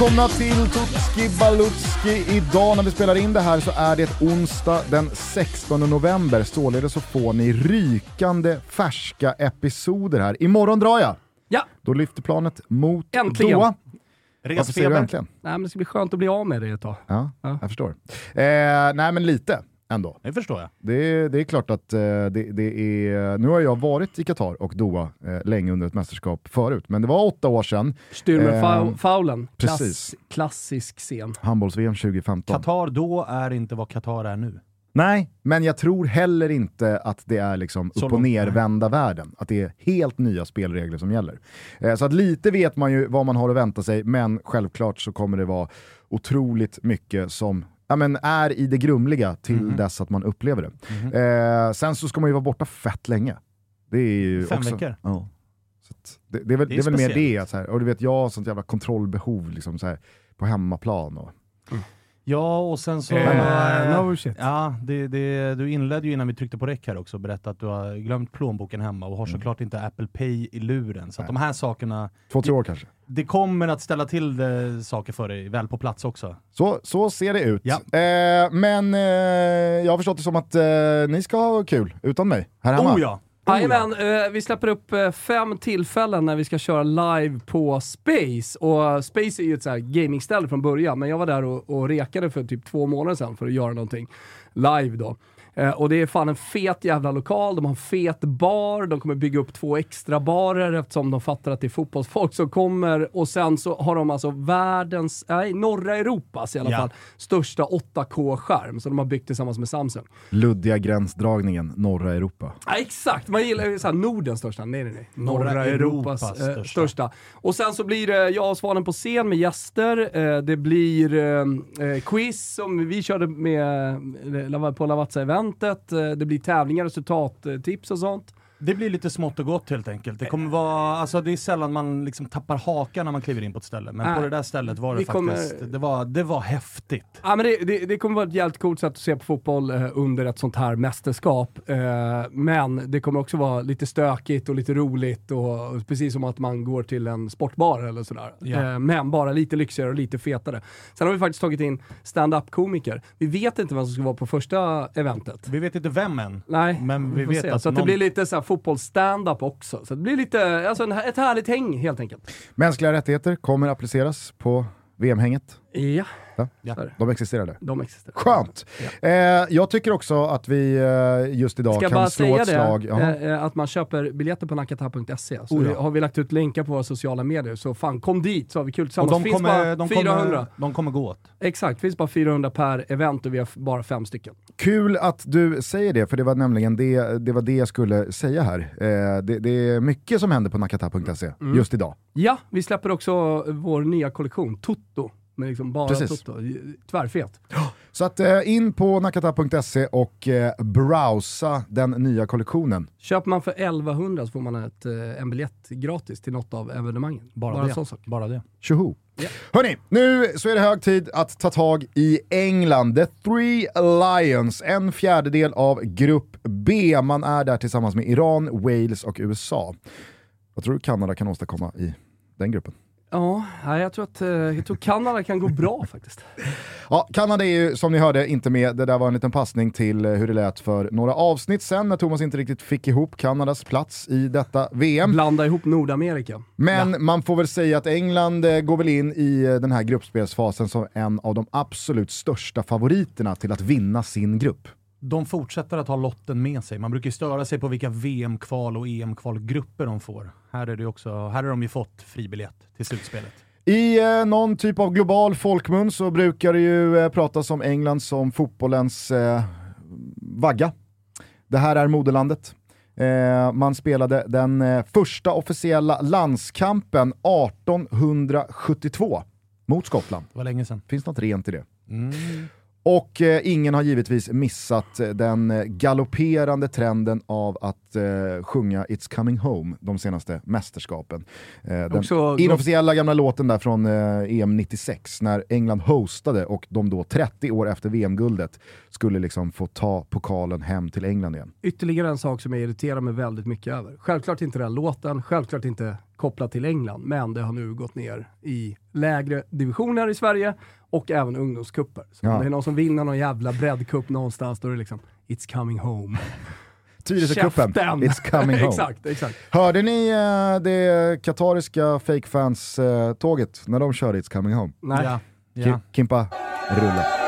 Välkomna till Tutski Balutski. Idag när vi spelar in det här så är det onsdag den 16 november. Således så får ni rykande färska episoder här. Imorgon drar jag. Ja. Då lyfter planet mot Äntligen. Doha. Varför säger du äntligen? Nej, men det ska bli skönt att bli av med det ett tag. Ja, Ja. jag förstår. Eh, nej men lite ändå. Det förstår jag. Det, det är klart att eh, det, det är... Nu har jag varit i Qatar och Doha eh, länge under ett mästerskap förut, men det var åtta år sedan. Stürmer Eh, faulen. Klass, precis. klassisk scen. Handbolls-VM 2015. Qatar då är inte vad Qatar är nu. Nej, men jag tror heller inte att det är liksom upp och nervända världen. Att det är helt nya spelregler som gäller. Eh, så att lite vet man ju vad man har att vänta sig, men självklart så kommer det vara otroligt mycket som ja, men är i det grumliga till Mhm. dess att man upplever det. Eh, sen så ska man ju vara borta fett länge. Det är Fem också, veckor. Ja. Det, det är väl, Det det är är väl mer det, så här, och du vet jag har sånt jävla kontrollbehov liksom, så här, på hemmaplan. Och, Ja, och sen så... Eh, no shit. Ja, det, det, du inledde ju innan vi tryckte på räck här också och berättade att du har glömt plånboken hemma och har såklart inte Apple Pay i luren. Så de här sakerna, två, tre år kanske. det kommer att ställa till det, saker för dig väl på plats också. Så, så ser det ut. Ja. Eh, men eh, jag har förstått det som att eh, ni ska ha kul utan mig här hemma. Oh ja! Jajamän, eh, vi släpper upp eh, fem tillfällen när vi ska köra live på Space. Och Space är ju ett så här gamingställe från början, men jag var där och, och rekade för typ två månader sedan för att göra någonting live då. Eh, och det är fan en fet jävla lokal, de har en fet bar, de kommer bygga upp två extra barer eftersom de fattar att det är fotbollsfolk som kommer. Och sen så har de alltså världens, nej, norra Europas i alla Ja. fall, största 8K-skärm som de har byggt tillsammans med Samsung. Luddiga gränsdragningen, norra Europa. Ja, exakt, man gillar ju såhär Nordens största, nej nej nej. Norra, Norra Europas, Europas eh, största. största. Och sen så blir det jag och Svanen på scen med gäster, eh, det blir quiz som vi körde med, på Lavazza-eventet, eh, det blir tävlingar, resultattips och sånt. Det blir lite smått och gott helt enkelt. Det kommer vara, alltså det är sällan man liksom tappar hakan när man kliver in på ett ställe. Men Nej. på det där stället var det Vi kommer- faktiskt, det, var, det var häftigt. Ja, men det, det, det kommer vara ett jävligt coolt sätt att se på fotboll eh, under ett sånt här mästerskap. Eh, men det kommer också vara lite stökigt och lite roligt och, och precis som att man går till en sportbar eller sådär. Eh, men bara lite lyxigare och lite fetare. Sen har vi faktiskt tagit in stand-up-komiker. Vi vet inte vem som ska vara på första eventet. Vi vet inte vem än. Nej, Men vi får vet se. att Så att det någon- blir lite så här fotbollsstandup också. Så det blir lite, alltså en, ett härligt häng helt enkelt. Mänskliga rättigheter kommer appliceras på VM-hänget. Ja, Ja. Ja. De existerar där. De existerar. Skönt! Eh, jag tycker också att vi eh, just idag Ska kan bara slå säga ett det, slag. Eh, eh, att man köper biljetter på nakata.se. Så Oh ja. har vi lagt ut länkar på våra sociala medier, så fan kom dit så har vi kul Och tillsammans. de finns kommer, bara de, 400. kommer, de kommer gå åt. Exakt, finns bara 400 per event och vi har bara fem stycken. Kul att du säger det, för det var nämligen det, det, var det jag skulle säga här. Eh, det, det är mycket som händer på nakata.se Mm. just idag. Ja, vi släpper också vår nya kollektion, Toto. Med liksom bara Precis. Toto. Tvärfet. Så att eh, in på nakata.se och eh, browsa den nya kollektionen. Köper man för 1100 så får man ett, eh, en biljett gratis till något av evenemangen. Bara, en det. sån sak. Bara det. Tjoho! Ja. Hörni, nu så är det hög tid att ta tag i England. The Three Lions, en fjärdedel av Grupp B. Man är där tillsammans med Iran, Wales och USA. Vad tror du Kanada kan åstadkomma i den gruppen? Ja, jag tror att eh, jag tror Kanada kan gå bra faktiskt. Ja, Kanada är ju som ni hörde inte med. Det där var en liten passning till eh, hur det lät för några avsnitt sen när Thomas inte riktigt fick ihop Kanadas plats i detta VM. Blanda ihop Nordamerika. Men man får väl säga att England eh, går väl in i den här gruppspelsfasen som en av de absolut största favoriterna till att vinna sin grupp. De fortsätter att ha lotten med sig. Man brukar ju störa sig på vilka VM-kval och EM-kvalgrupper de får. Här är det också, här har de ju fått fribiljett till slutspelet. I eh, någon typ av global folkmun så brukar det ju eh, pratas om England som fotbollens eh, vagga. Det här är moderlandet. Eh, man spelade den eh, första officiella landskampen 1872 mot Skottland. Det var länge sedan. Finns något rent i det? Mm. Och eh, ingen har givetvis missat eh, den eh, galopperande trenden av att eh, sjunga It's coming home de senaste mästerskapen. Eh, den Också- inofficiella gamla låten där från eh, EM 96 när England hostade och de då 30 år efter VM-guldet skulle liksom få ta pokalen hem till England igen. Ytterligare en sak som jag irriterar mig väldigt mycket över. Självklart inte den låten, självklart inte kopplat till England, men det har nu gått ner i lägre divisioner i Sverige och även ungdomskupper. Så Ja. om det är någon som vinner någon jävla breddcup någonstans, då är det liksom “It's coming home”. Tyresöcupen, it's coming home. exakt, exakt. Hörde ni eh, det katariska fakefans-tåget när de körde It's coming home? Nej. Ja. Ja. Kimpa, rulla.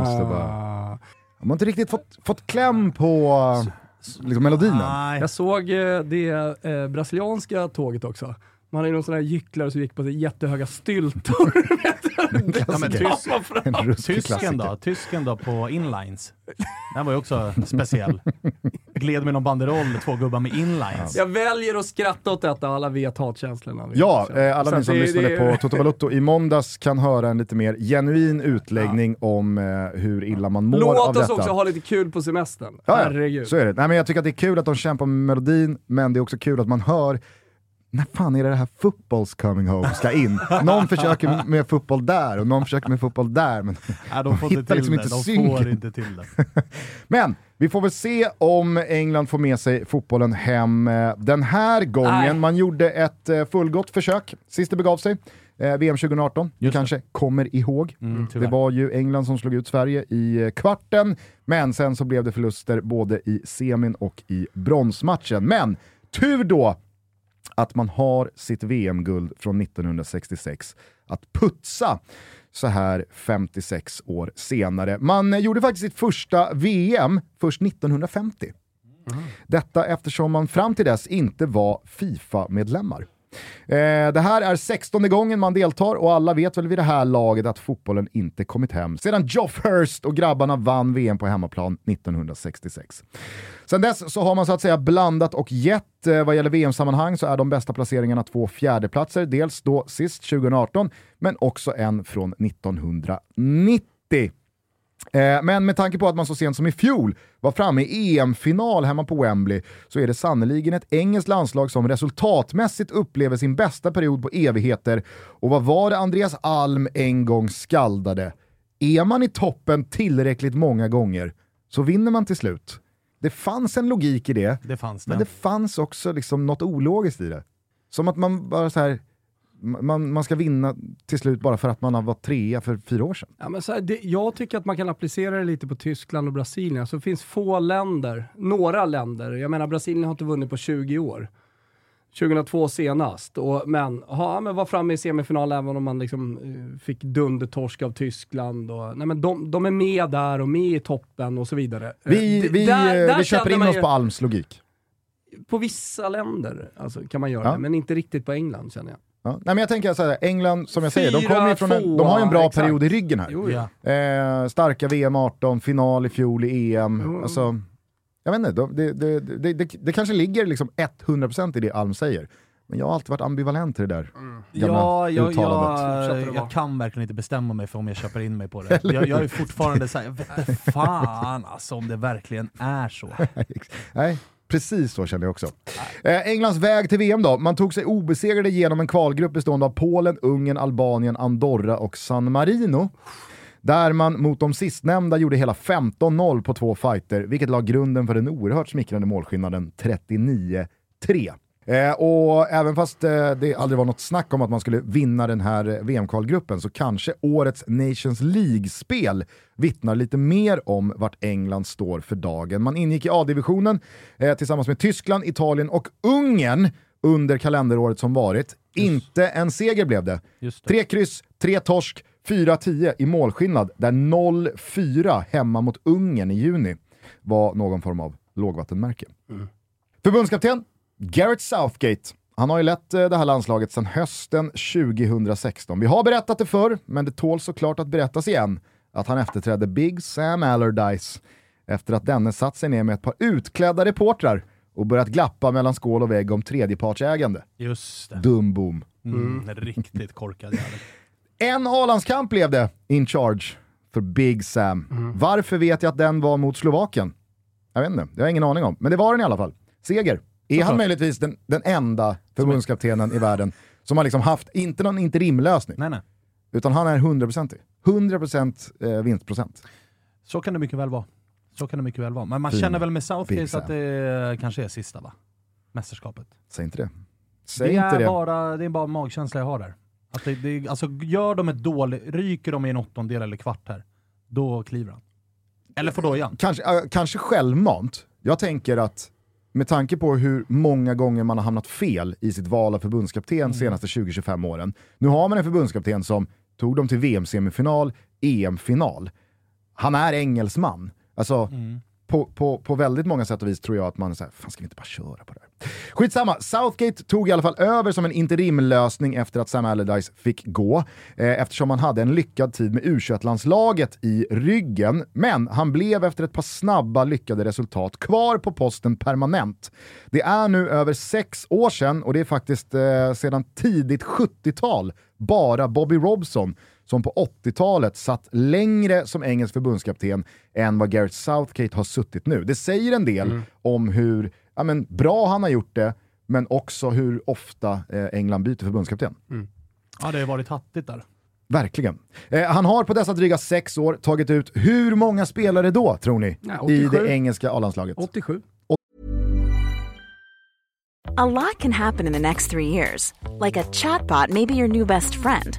Måste bara... Ah. De har inte riktigt fått, fått kläm på liksom melodin än. Nej. Jag såg eh, det eh, brasilianska tåget också. Man hade ju någon sån här gycklare som gick på jättehöga styltor. Ja, men Klassiker. tys En ruskig tysken då? Tysken då på inlines? Den var ju också speciell. Gled med någon banderoll, två gubbar med inlines. Jag väljer att skratta åt detta, alla vet hatkänslorna. Ja, eh, alla ni som det- lyssnade det- på Toto Balotto i måndags kan höra en lite mer genuin utläggning om eh, hur illa man mår av Låt detta. oss också ha lite kul på semestern. Ja, ja, Herregud. så är det. Nej, men jag tycker att det är kul att de kämpar med melodin, men det är också kul att man hör när fan är det det här footballs coming home ska in? Någon försöker med fotboll där och någon försöker med fotboll där. Men, Nej, de får hittar inte till liksom det. inte De synken. får inte till det. men vi får väl se om England får med sig fotbollen hem eh, den här gången. Nej. Man gjorde ett eh, fullgott försök sist det begav sig. Eh, VM 2018, du Just det. kanske kommer ihåg. Mm, Det tyvärr. var ju England som slog ut Sverige i kvarten, men sen så blev det förluster både i semin och i bronsmatchen. Men tur då att man har sitt VM-guld från 1966 att putsa så här 56 år senare. Man eh, gjorde faktiskt sitt första VM först 1950. Detta eftersom man fram till dess inte var Fifa-medlemmar. Eh, det här är 16 gången man deltar och alla vet väl vid det här laget att fotbollen inte kommit hem sedan Geoff Hurst och grabbarna vann VM på hemmaplan 1966. Sedan dess så har man så att säga blandat och gett. Eh, vad gäller VM-sammanhang så är de bästa placeringarna två fjärdeplatser, dels då sist 2018, men också en från 1990. Eh, Men med tanke på att man så sent som i fjol var framme i EM-final hemma på Wembley så är det sannoliken ett engelskt landslag som resultatmässigt upplever sin bästa period på evigheter. Och vad var det Andreas Alm en gång skaldade? Är man i toppen tillräckligt många gånger så vinner man till slut. Det fanns en logik i det, Det det. men det fanns också liksom något ologiskt i det. Som att man bara så här, man, man ska vinna till slut bara för att man har varit trea för fyra år sedan. Ja, men så här, det, jag tycker att man kan applicera det lite på Tyskland och Brasilien. Så det finns få länder, några länder, jag menar Brasilien har inte vunnit på 20 år. 2002 senast, och, men, ha, men var framme i semifinal även om man liksom, eh, fick dundertorsk av Tyskland. Och, nej, men de, de är med där och med i toppen och så vidare. Eh, Vi, d- vi, där- eh, där vi köper in oss ju- på Alms logik. På vissa länder alltså, kan man göra Ja. det, men inte riktigt på England känner jag. Ja. Nej, men jag tänker så här, England, som jag säger, de, kommer ju från en, de har ju en bra exakt. period i ryggen här. Jo, ja. Eh, starka VM 18, final i fjol i EM. Alltså, jag vet inte, de, det, det, det, det, det kanske ligger liksom 100% i det Alm säger. Men jag har alltid varit ambivalent till det där gamla Ja, jag, uttalandet. Jag, kan verkligen inte bestämma mig för om jag köper in mig på det. Jag, jag är fortfarande såhär, jag vet inte fan alltså om det verkligen är så. Nej, precis så känner jag också. Eh, Englands väg till VM då. Man tog sig obesegrade genom en kvalgrupp bestående av Polen, Ungern, Albanien, Andorra och San Marino. Där man mot de sistnämnda gjorde hela 15-0 på två fighter, vilket la grunden för den oerhört smickrande målskillnaden 39-3. Eh, och även fast eh, det aldrig var något snack om att man skulle vinna den här eh, VM-kvalgruppen så kanske årets Nations League-spel vittnar lite mer om vart England står för dagen. Man ingick i A-divisionen eh, tillsammans med Tyskland, Italien och Ungern under kalenderåret som varit. Inte en seger blev det. Just det. Tre kryss, tre torsk, 4-10 i målskillnad, där 0-4 hemma mot Ungern i juni var någon form av lågvattenmärke. Förbundskapten Gareth Southgate. Han har ju lett eh, det här landslaget sedan hösten 2016. Vi har berättat det förr, men det tål såklart att berättas igen att han efterträdde Big Sam Allardyce efter att denne satt sig ner med ett par utklädda reportrar och börjat glappa mellan skål och vägg om tredjepartsägande. Just det. Dum boom. Mm, en Riktigt korkad jävel. En A-landskamp blev det in charge för Big Sam. Varför vet jag att den var mot Slovakien? Jag vet inte, det har jag ingen aning om. Men det var den i alla fall. Seger. Är han möjligtvis den, den enda förbundskaptenen i världen som har liksom haft, inte någon interimlösning, Nej, nej. utan han är 100%. 100% eh, vinstprocent. Så kan det mycket väl vara. Så kan det mycket väl vara. Men man Fin. känner väl med Southgate att det kanske är sista va? Mästerskapet. Säg inte det. Säg det, inte är det. Bara, det är bara magkänsla jag har där. Att det, det, alltså, gör de ett dåligt, ryker de i en åttondel eller kvart här, då kliver han. Eller får dojan. Kanske, äh, kanske självmant. Jag tänker att med tanke på hur många gånger man har hamnat fel i sitt val av förbundskapten Mm. senaste 20-25 åren. Nu har man en förbundskapten som tog dem till VM-semifinal, EM-final. Han är engelsman. Alltså, Mm på, på, på väldigt många sätt och vis tror jag att man är såhär, fan ska vi inte bara köra på det här? Skitsamma, Southgate tog i alla fall över som en interimlösning efter att Sam Allardyce fick gå, eh, eftersom han hade en lyckad tid med U21-landslaget i ryggen. Men han blev efter ett par snabba lyckade resultat kvar på posten permanent. Det är nu över sex år sedan och det är faktiskt eh, sedan tidigt 70-tal bara Bobby Robson som på 80-talet satt längre som engelsk förbundskapten än vad Gareth Southgate har suttit nu. Det säger en del om hur ja, men, bra han har gjort det, men också hur ofta eh, England byter förbundskapten. Ja, det har varit hattigt där. Verkligen. Eh, han har på dessa dryga sex år tagit ut hur många spelare då, tror ni, Ja, i 87. det engelska A-landslaget? 87. A lot can happen in the next three years. Like a chatbot may be your new best friend.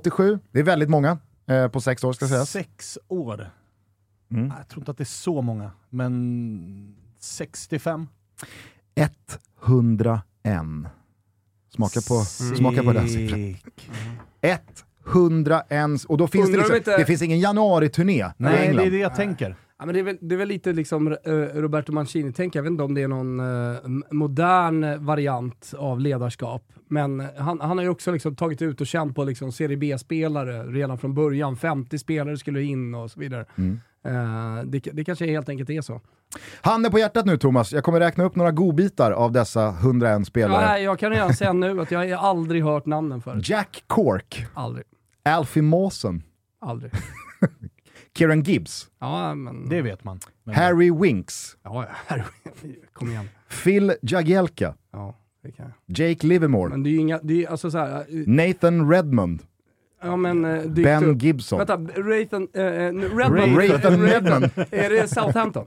87, det är väldigt många eh, på sex år ska sägas. Sex år. Mm. Jag tror inte att det är så många, men 65. 101. Smaka på, smaka på den siffran. Sick. 101, och då finns det, Undrar liksom, inte- det finns ingen januari-turné i Nej, det är det jag tänker. Ja, men det, är väl, det är väl lite liksom eh, Roberto Mancini-tänk, jag vet inte om det är någon eh, modern variant av ledarskap. Men han, han har ju också liksom tagit ut och känt på liksom Serie B-spelare redan från början. 50 spelare skulle in och så vidare. Mm. Eh, det, det kanske helt enkelt är så. Handen på hjärtat nu Thomas, jag kommer räkna upp några godbitar av dessa 101 spelare. Nej, jag kan redan säga nu att jag har aldrig hört namnen förut. Jack Cork, Aldrig. Alfie Mawson, Aldrig. Kieran Gibbs, Ja, men... Det vet man. Men Harry Winks, Ja, ja. Kom igen. Phil Jagielka, Ja, det kan jag. Jake Livermore, Men det är ju inga, det är alltså så här, eh, Nathan Redmond, ja men eh, Ben upp. Gibson. Vänta, Raythan, eh, eh, Redmond. Raythan Redmond. Är det Southampton?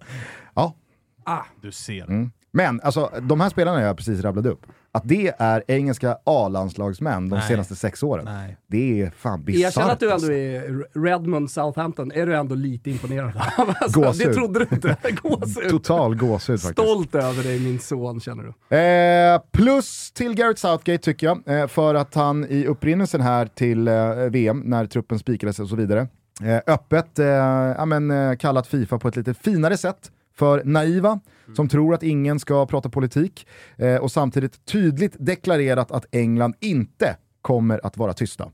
Ja, Ah, Du ser. Mm. men alltså de här spelarna jag precis rabblade upp, att det är engelska A-landslagsmän de Nej. senaste sex åren, Nej. det är fan bisarrt. erkänn att du ändå alltså. är Redmond, Southampton, är du ändå lite imponerad av. alltså, Gåshud. det trodde du inte. Gåshud. Total gåshud faktiskt. Stolt över dig min son känner du. Eh, plus till Gareth Southgate tycker jag, eh, för att han i upprinnelsen här till eh, VM, när truppen spikades och så vidare, eh, öppet eh, ja, men, eh, kallat Fifa på ett lite finare sätt för naiva, som tror att ingen ska prata politik, eh, och samtidigt tydligt deklarerat att England inte kommer att vara tysta.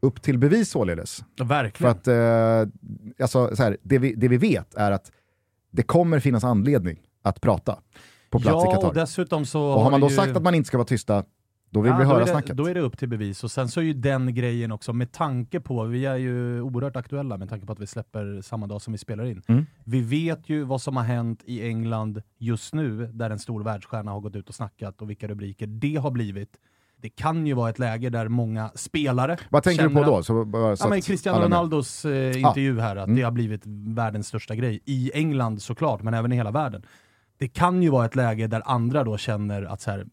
Upp till bevis således. Ja, För Verkligen. att eh, alltså, så här, det, vi, det vi vet är att det kommer finnas anledning att prata på plats i ja, Qatar. och dessutom så Och har man då ju... sagt att man inte ska vara tysta, då vill Ja, vi då höra är det, snacket. Då är det upp till bevis. Och sen så är ju den grejen också, med tanke på, vi är ju oerhört aktuella med tanke på att vi släpper samma dag som vi spelar in. Mm. Vi vet ju vad som har hänt i England just nu, där en stor världsstjärna har gått ut och snackat och vilka rubriker det har blivit. Det kan ju vara ett läge där många spelare Vad tänker du på då? Så, bara, så Ja, men Cristiano. Ronaldos eh, intervju här, att Mm. det har blivit världens största grej. I England såklart, men även i hela världen. Det kan ju vara ett läge där andra då känner att så här,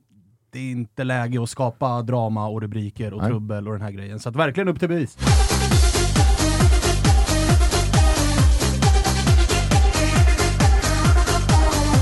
det är inte läge att skapa drama och rubriker och Nej. trubbel och den här grejen. Så att verkligen upp till bevis.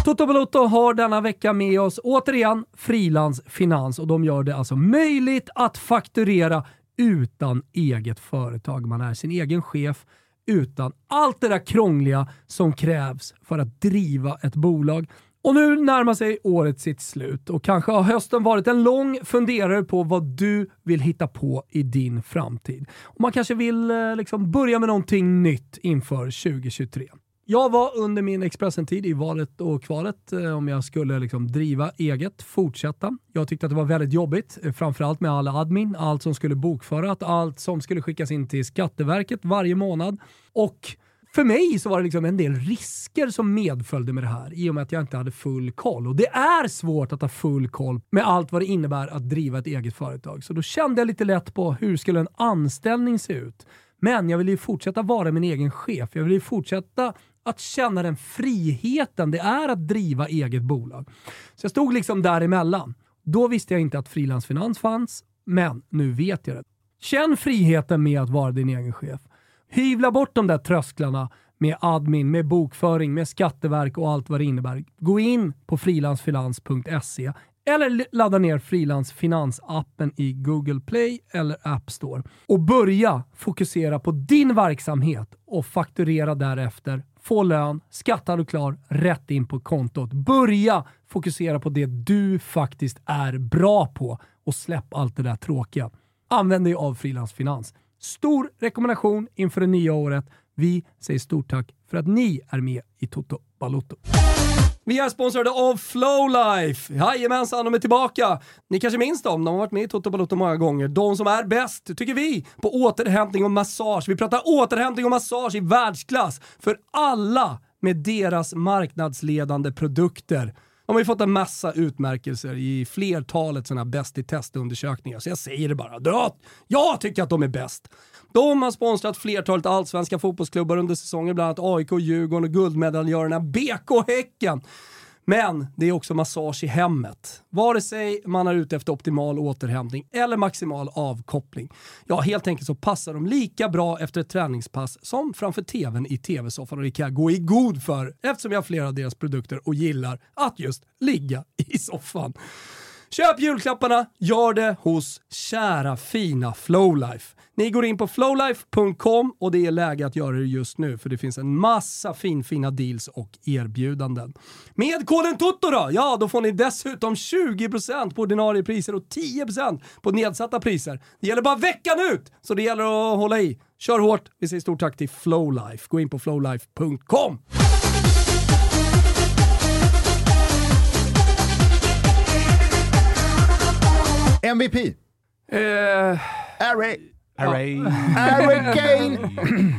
Toto Balotto har denna vecka med oss återigen Frilans Finans och de gör det alltså möjligt att fakturera utan eget företag. Man är sin egen chef utan allt det där krångliga som krävs för att driva ett bolag. Och nu närmar sig året sitt slut och kanske har hösten varit en lång funderare på vad du vill hitta på i din framtid. Och man kanske vill eh, liksom börja med någonting nytt inför 2023. Jag var under min Expressen-tid i valet och kvalet eh, om jag skulle liksom driva eget, fortsätta. Jag tyckte att det var väldigt jobbigt, eh, framförallt med all admin, allt som skulle bokföras, allt som skulle skickas in till Skatteverket varje månad. Och för mig så var det liksom en del risker som medföljde med det här i och med att jag inte hade full koll. Och det är svårt att ha full koll med allt vad det innebär att driva ett eget företag. Så då kände jag lite lätt på hur skulle en anställning se ut? Men jag ville ju fortsätta vara min egen chef. Jag ville ju fortsätta att känna den friheten det är att driva eget bolag. Så jag stod liksom däremellan. Då visste jag inte att frilansfinans fanns, men nu vet jag det. Känn friheten med att vara din egen chef. Hyvla bort de där trösklarna med admin, med bokföring, med skatteverk och allt vad det innebär. Gå in på frilansfinans.se eller ladda ner frilansfinansappen appen i Google Play eller App Store. Och börja fokusera på din verksamhet och fakturera därefter. Få lön, skattad och klar, rätt in på kontot. Börja fokusera på det du faktiskt är bra på och släpp allt det där tråkiga. Använd dig av Frilansfinans. Stor rekommendation inför det nya året. Vi säger stort tack för att ni är med i Toto Balotto. Vi är sponsrade av Flowlife. Jajamensan, de är tillbaka. Ni kanske minns dem, de har varit med i Toto Balotto många gånger. De som är bäst, tycker vi, på återhämtning och massage. Vi pratar återhämtning och massage i världsklass för alla med deras marknadsledande produkter. De har ju fått en massa utmärkelser i flertalet sådana bäst i testundersökningar, så jag säger det bara. Jag tycker att de är bäst. De har sponsrat flertalet allsvenska fotbollsklubbar under säsongen, bland annat AIK, Djurgården och guldmedaljörerna BK Häcken. Men det är också massage i hemmet. Vare sig man är ute efter optimal återhämtning eller maximal avkoppling. Ja, helt enkelt så passar de lika bra efter ett träningspass som framför tvn i tv-soffan och det kan jag gå i god för eftersom jag har flera av deras produkter och gillar att just ligga i soffan. Köp julklapparna, gör det hos kära fina Flowlife. Ni går in på flowlife.com och det är läge att göra det just nu för det finns en massa finfina deals och erbjudanden. Med koden TOTO då, ja då får ni dessutom 20% på ordinarie priser och 10% på nedsatta priser. Det gäller bara veckan ut, så det gäller att hålla i. Kör hårt, vi säger stort tack till Flowlife. Gå in på flowlife.com. MVP, Eh, Harry, Array. Harry Kane,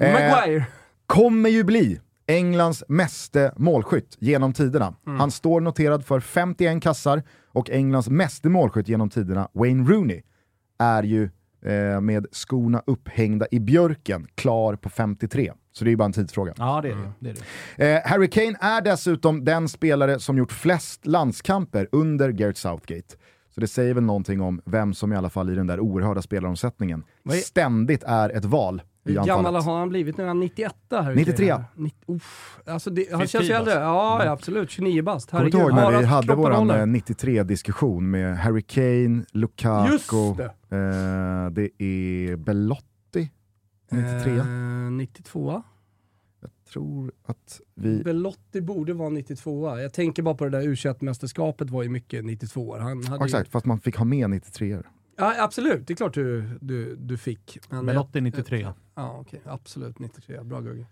Eh, Maguire. kommer ju bli Englands meste målskytt genom tiderna. Mm. Han står noterad för 51 kassar och Englands meste målskytt genom tiderna, Wayne Rooney, är ju eh, med skorna upphängda i björken klar på 53. Så det är ju bara en tidsfråga. Ja, det är det. det, är det. Eh, Harry Kane är dessutom den spelare som gjort flest landskamper under Gareth Southgate. Så det säger väl någonting om vem som i alla fall i den där oerhörda spelaromsättningen är- ständigt är ett val Hur gammal har han blivit nu? Är han 91 här? 93. Nitt- uff. Alltså det, han känns ju äldre. Ja, ja, absolut. 29 bast. Kommer du ihåg när Har vi hade vår håller? 93-diskussion med Harry Kane, Lukaku, Just det. Eh, det är Belotti, 93. Eh, 92 Jag tror att vi... Belotti borde vara 92 Jag tänker bara på det där u mästerskapet var ju mycket 92 Han hade exakt, fast man fick ha med 93 er Ja, absolut, det är klart du, du, du fick. Men Belotti 93. Ja, okej. Absolut 93. Bra Gugge.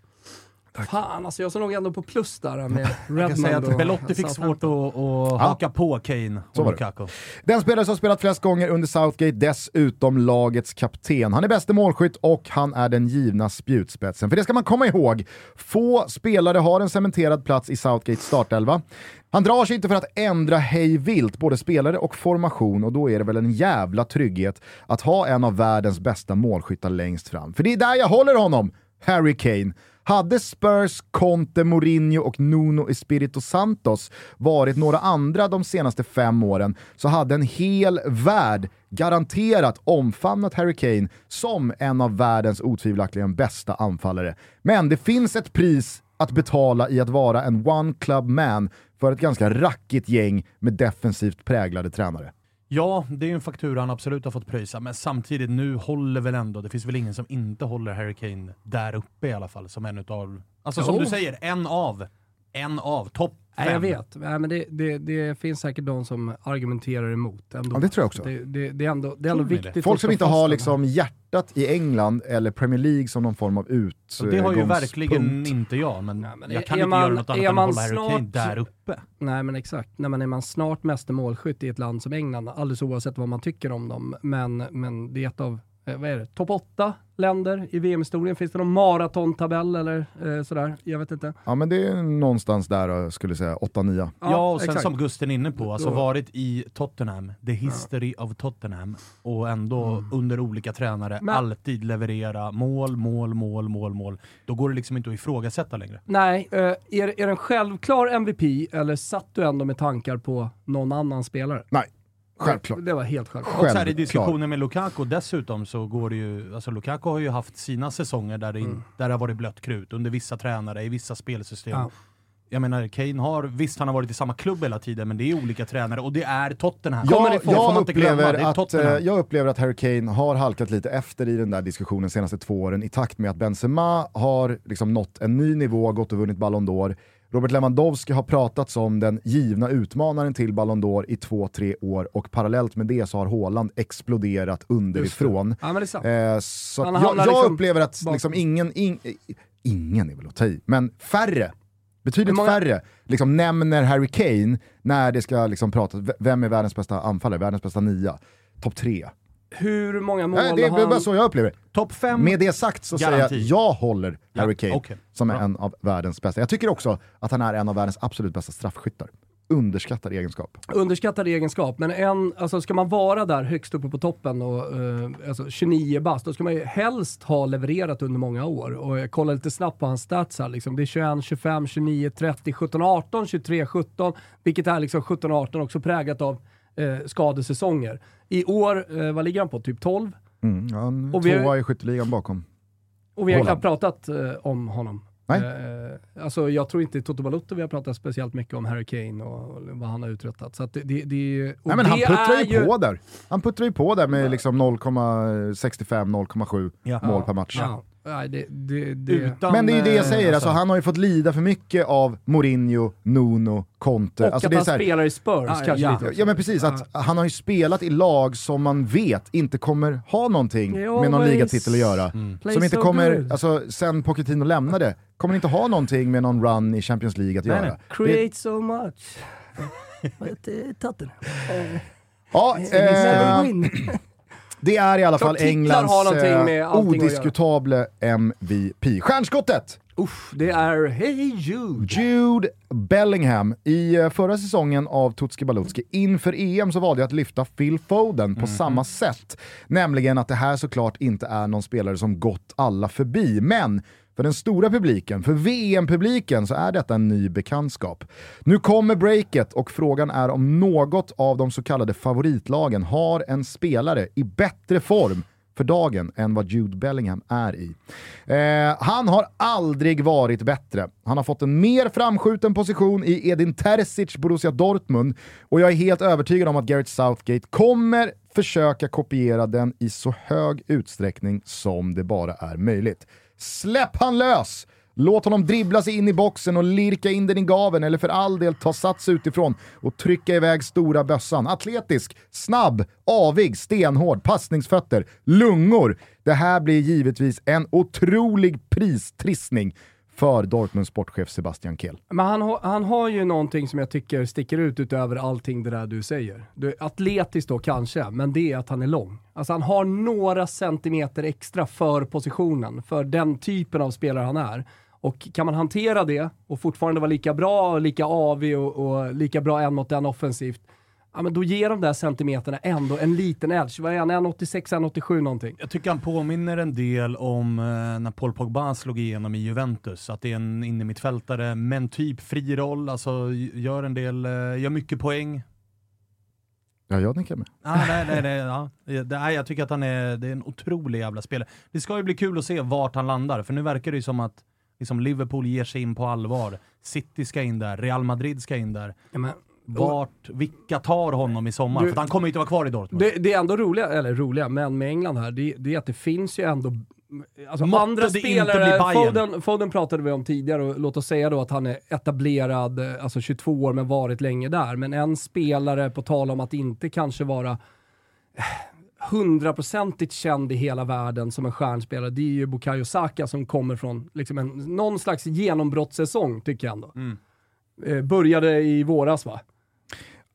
Fan, alltså jag såg nog ändå på plus där med Jag kan säga Redmond att och Belotti fick svårt att, att haka på Kane och. Lukaku. Den spelare som spelat flest gånger under Southgate, dessutom lagets kapten. Han är bäste målskytt och han är den givna spjutspetsen. För det ska man komma ihåg, få spelare har en cementerad plats i Southgates startelva. Han drar sig inte för att ändra hej vilt både spelare och formation och då är det väl en jävla trygghet att ha en av världens bästa målskyttar längst fram. För det är där jag håller honom, Harry Kane. Hade Spurs, Conte, Mourinho och Nuno Espirito Santos varit några andra de senaste fem åren så hade en hel värld garanterat omfamnat Harry Kane som en av världens otvivelaktigen bästa anfallare. Men det finns ett pris att betala i att vara en one club man för ett ganska rackigt gäng med defensivt präglade tränare. Ja, det är en faktura han absolut har fått pröjsa, men samtidigt nu håller väl ändå, det finns väl ingen som inte håller Harry Kane där uppe i alla fall, som en utav, alltså som Jo. du säger, en av, en av, topp. Nej, jag vet, Nej, men det, det, det finns säkert de som argumenterar emot ändå. Ja, det tror jag också. Det, det, det är ändå, det är ändå viktigt Folk som inte har liksom hjärtat i England eller Premier League som någon form av ut. Och det har ju verkligen inte jag, men, Nej, men jag är- kan är inte man- göra något annat är än att man hålla Harry Kane snart- där uppe. Nej men exakt, Nej, men är man snart meste målskytt i ett land som England, alldeles oavsett vad man tycker om dem, men, men det är ett av, eh, vad är det, topp åtta länder i VM-historien. Finns det någon maratontabell eller eh, sådär? Jag vet inte. Ja men det är någonstans där jag skulle säga 8-9. Ja, och sen exakt. som Gusten är inne på, alltså varit i Tottenham, the history of Tottenham, och ändå under olika tränare Men- alltid leverera mål, mål, mål, mål, mål. Då går det liksom inte att ifrågasätta längre. Nej, eh, är, är det en självklar MVP eller satt du ändå med tankar på någon annan spelare? Nej, självklart. Det var helt självklart. Och så här, i diskussionen med Lukaku dessutom så går det ju, alltså Lukaku har ju haft sina säsonger där det, in, där det har varit blött krut under vissa tränare, i vissa spelsystem. Ja. Jag menar, Kane har, visst han har varit i samma klubb hela tiden, men det är olika tränare och det är Tottenham. Kommer Jag, ifrån, jag, glömma, upplever det är att, Tottenham. eh, jag upplever att Harry Kane har halkat lite efter i den där diskussionen de senaste två åren i takt med att Benzema har liksom nått en ny nivå, gått och vunnit Ballon d'Or. Robert Lewandowski har pratat som den givna utmanaren till Ballon d'Or i två, tre år och parallellt med det så har Haaland exploderat underifrån. Ja men det är sant. Eh, så jag, jag liksom upplever att liksom ingen, in, ingen är väl att ta i, men färre, betydligt många- färre, liksom nämner Harry Kane när det ska liksom pratas, vem är världens bästa anfallare, världens bästa nia, topp tre. Hur många mål Nej, det är har han... bara så jag upplever. Topp fem, Med det sagt så säger jag Garanti. jag håller Ja, Harry Kane okej. som är Bra. en av världens bästa. Jag tycker också att han är en av världens absolut bästa straffskyttar. Underskattad egenskap. underskattad egenskap, men en, alltså ska man vara där högst uppe på toppen och eh, alltså 29 bast, då ska man ju helst ha levererat under många år. Och jag kollar lite snabbt på hans stats här, liksom. det är 21, 25, 29, 30, 17, 18, 23, 17, vilket är liksom 17, 18 också präglat av eh, skadesäsonger. I år, eh, vad ligger han på? Typ 12? Mm, han är Och vi har- tvåa i skytteligan bakom. Och vi har knappt pratat eh, om honom. Nej. Eh, alltså jag tror inte i Toto Balotto vi har pratat speciellt mycket om Harry Kane och, och vad han har uträttat. Så att det, det, det, Nej, men han det puttrar är ju på där. Han puttrar ju på där med liksom 0,65-0,7 Ja. mål per match. Ja, nej, det, det, det, utan... Men det är ju det jag eh, säger, alltså, han har ju fått lida för mycket av Mourinho, Nuno, Conte. och Alltså, att det är han här, spelar i Spurs Ja, kanske ja. Ja men precis, att han har ju spelat i lag som man vet inte kommer ha någonting med någon ligatitel att göra. Play Som inte so kommer, good. alltså sen Pochettino lämnade, kommer inte ha någonting med någon run i Champions League att Nej, göra. nej. Det, Create so much. Ja, eh. Det är i alla fall Englands eh, med allting att göra. odiskutabla MVP. Stjärnskottet! Uff, det är Hey Jude. Jude Bellingham. I eh, förra säsongen av Tutski Balutski inför EM så valde jag att lyfta Phil Foden på samma sätt. Nämligen att det här såklart inte är någon spelare som gått alla förbi, men för den stora publiken, för VM-publiken, så är detta en ny bekantskap. Nu kommer breaket och frågan är om något av de så kallade favoritlagen har en spelare i bättre form för dagen än vad Jude Bellingham är i. Eh, han har aldrig varit bättre. Han har fått en mer framskjuten position i Edin Terzic Borussia Dortmund och jag är helt övertygad om att Gareth Southgate kommer försöka kopiera den i så hög utsträckning som det bara är möjligt. Släpp han lös! Låt honom dribbla sig in i boxen och lirka in den i gaven eller för all del ta sats utifrån och trycka iväg stora bössan. Atletisk, snabb, avig, stenhård, passningsfötter, lungor. Det här blir givetvis en otrolig pristrissning för Dortmunds sportchef Sebastian Kehl. Men han, har- han har ju någonting som jag tycker sticker ut utöver allting det där du säger. Du, atletiskt då kanske, men det är att han är lång. Alltså han har några centimeter extra för positionen, för den typen av spelare han är. Och kan man hantera det och fortfarande vara lika bra, lika avig och, och lika bra en mot en offensivt, ja, men då ger de där centimeterna ändå en liten edge. Vad är han? 1,86, 1,87 någonting. Jag tycker han påminner en del om eh, när Paul Pogba slog igenom i Juventus. Att det är en innermittfältare, men typ fri roll, alltså gör en del, eh, gör mycket poäng. Ja, jag tänker med. Ah, nej, nej, nej, ja. det, nej, jag tycker att han är, det är en otrolig jävla spelare. Det ska ju bli kul att se vart han landar, för nu verkar det ju som att liksom Liverpool ger sig in på allvar. City ska in där, Real Madrid ska in där. Ja, men, Vart, vilka tar honom i sommar? Du- för han kommer ju inte vara kvar i Dortmund. det, det är ändå roliga, eller roliga, men med England här, det, det är att det finns ju ändå Alltså Måtte andra spelare. Foden, Foden pratade vi om tidigare och låt oss säga då att han är etablerad, alltså 22 år men varit länge där. Men en spelare, på tal om att inte kanske vara eh, hundraprocentigt känd i hela världen som en stjärnspelare, det är ju Bukayo Saka som kommer från liksom en, någon slags genombrottssäsong tycker jag ändå. Mm. Eh, började i våras va?